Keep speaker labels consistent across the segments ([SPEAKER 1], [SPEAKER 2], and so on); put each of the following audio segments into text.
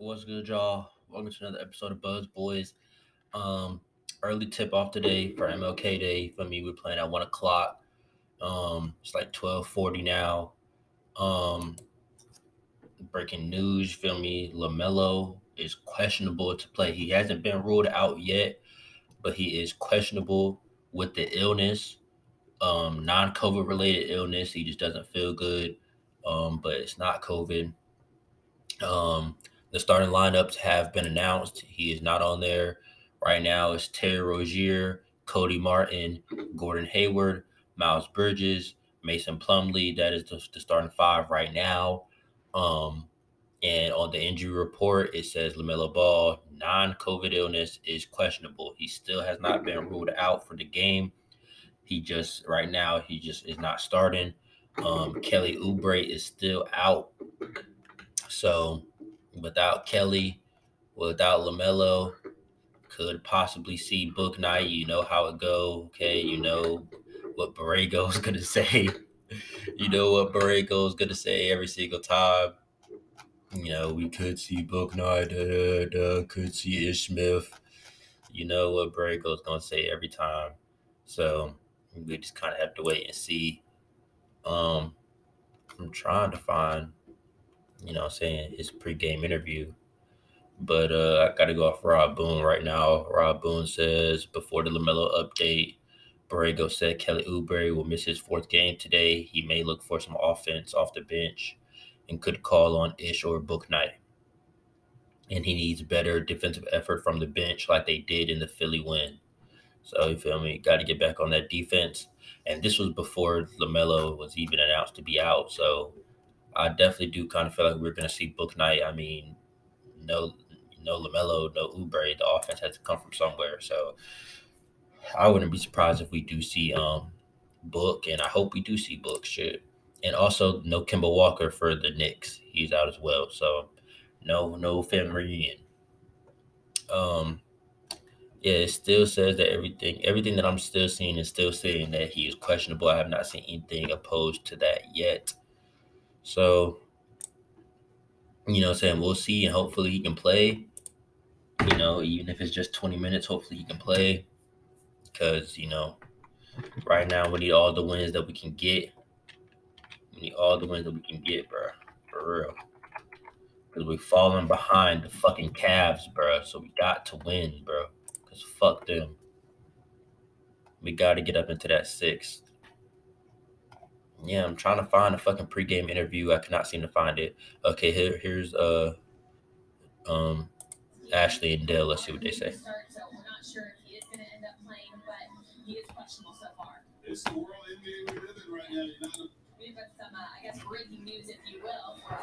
[SPEAKER 1] What's good, y'all? Welcome to another episode of Buzz Boys. Um, early tip off today for MLK Day. For me, we're playing at one o'clock. Um, it's like twelve forty now. Um, breaking news. Feel me? Lamelo is questionable to play. He hasn't been ruled out yet, but he is questionable with the illness. Um, non-COVID related illness. He just doesn't feel good. Um, but it's not COVID. Um, the starting lineups have been announced. He is not on there right now. It's Terry Rozier, Cody Martin, Gordon Hayward, Miles Bridges, Mason Plumlee. That is the, the starting five right now. Um, and on the injury report, it says LaMelo Ball, non COVID illness, is questionable. He still has not been ruled out for the game. He just, right now, he just is not starting. Um, Kelly Oubre is still out. So without Kelly, without LaMelo, could possibly see Bouknight. You know how it go. Okay, you know what Borrego's gonna say. you know what Borrego's gonna say every single time. You know, we could see Bouknight, da, da, da, could see Ish Smith. You know what Borrego's gonna say every time. So we just kind of have to wait and see. Um, I'm trying to find you know, saying his pregame interview. But uh, I got to go off Rod Boone right now. Rod Boone says before the LaMelo update, Borrego said Kelly Oubre will miss his fourth game today. He may look for some offense off the bench and could call on Ish or Bouknight. And he needs better defensive effort from the bench like they did in the Philly win. So you feel me? Got to get back on that defense. And this was before LaMelo was even announced to be out. So I definitely do kind of feel like we're going to see Bouknight. I mean, no, no LaMelo, no Oubre. The offense has to come from somewhere. So I wouldn't be surprised if we do see um Book, and I hope we do see Book. Shit, and also no Kemba Walker for the Knicks. He's out as well. So no, no fan reunion. Um, yeah, it still says that everything, everything that I'm still seeing is still saying that he is questionable. I have not seen anything opposed to that yet. So, you know, saying we'll see, and hopefully he can play. You know, even if it's just 20 minutes, hopefully he can play. Because, you know, right now we need all the wins that we can get. We need all the wins that we can get, bro. For real. Because we're falling behind the fucking Cavs, bro. So we got to win, bro. Because fuck them. We got to get up into that sixth. Yeah, I'm trying to find a fucking pregame interview. I cannot seem to find it. Okay, here here's uh um Ashley and Dell. Let's see what they say. It's the world NBA we live in right now. You're not We've got some, uh, I guess, breaking news, if you will, for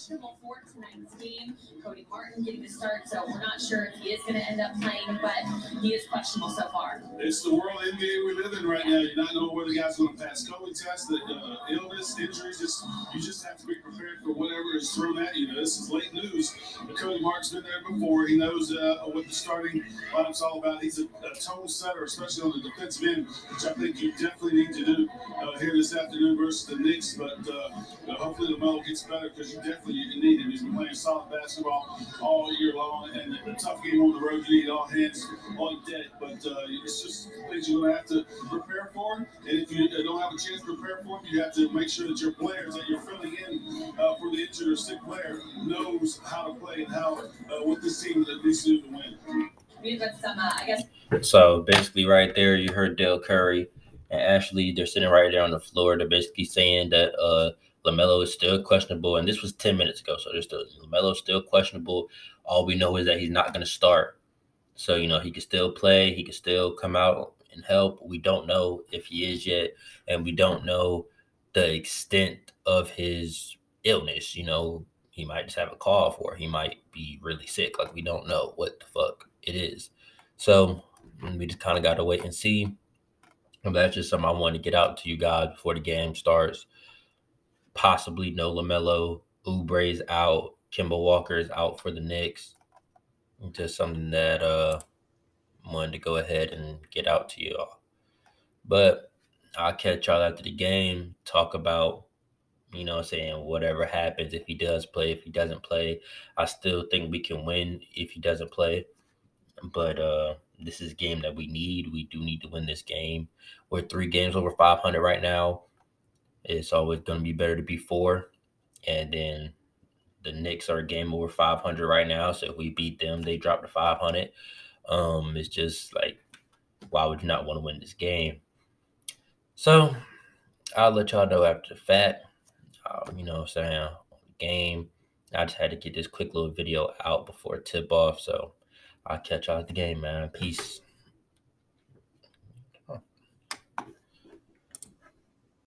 [SPEAKER 1] questionable for tonight's game. Cody Martin getting the start, so we're not sure if he is going to end up playing, but he is questionable so far.
[SPEAKER 2] It's the world NBA we live in right now. You're not knowing where the guy's going to pass COVID tests, the uh, illness, injuries. Just you just have to be prepared for whatever is thrown at you. This is late news. But Cody Martin's been there before. He knows uh, what the starting lineup's all about. He's a, a tone setter, especially on the defensive end, which I think you definitely need to do uh, here this afternoon versus the Knicks. But uh, hopefully the Melo gets better because you definitely you need him. He's been playing solid basketball all year long, and a tough game on the road. You need all hands on deck. But uh, it's just things you're going to have to prepare for. And if you don't have a chance to prepare for them, you have to make sure that your players that you're filling in uh, for the injured or sick player knows how to play and how uh, with this team that needs to do to win.
[SPEAKER 1] Some, uh, I guess. So basically, right there, you heard Dell Curry and Ashley. They're sitting right there on the floor. They're basically saying that uh, LaMelo is still questionable, and this was 10 minutes ago. So there's still LaMelo still questionable. All we know is that he's not going to start. So, you know, he can still play, he can still come out and help. We don't know if he is yet, and we don't know the extent of his illness. You know, he might just have a cough or he might be really sick. Like, we don't know what the fuck it is. So, we just kind of got to wait and see. And that's just something I want to get out to you guys before the game starts possibly no LaMelo. Oubre's out. Kemba Walker is out for the Knicks. Just something that uh wanted to go ahead and get out to y'all. But I'll catch y'all after the game, talk about You know saying? Whatever happens, if he does play, if he doesn't play, I still think we can win if he doesn't play. But uh this is a game that we need. We do need to win this game. We're three games over 500 right now. It's always going to be better to be four. And then the Knicks are a game over 500 right now. So if we beat them, they drop to 500. Um, it's just like, why would you not want to win this game? So I'll let y'all know after the fact. Uh, you know what I'm saying? Game. I just had to get this quick little video out before tip off. So I'll catch y'all at the game, man. Peace.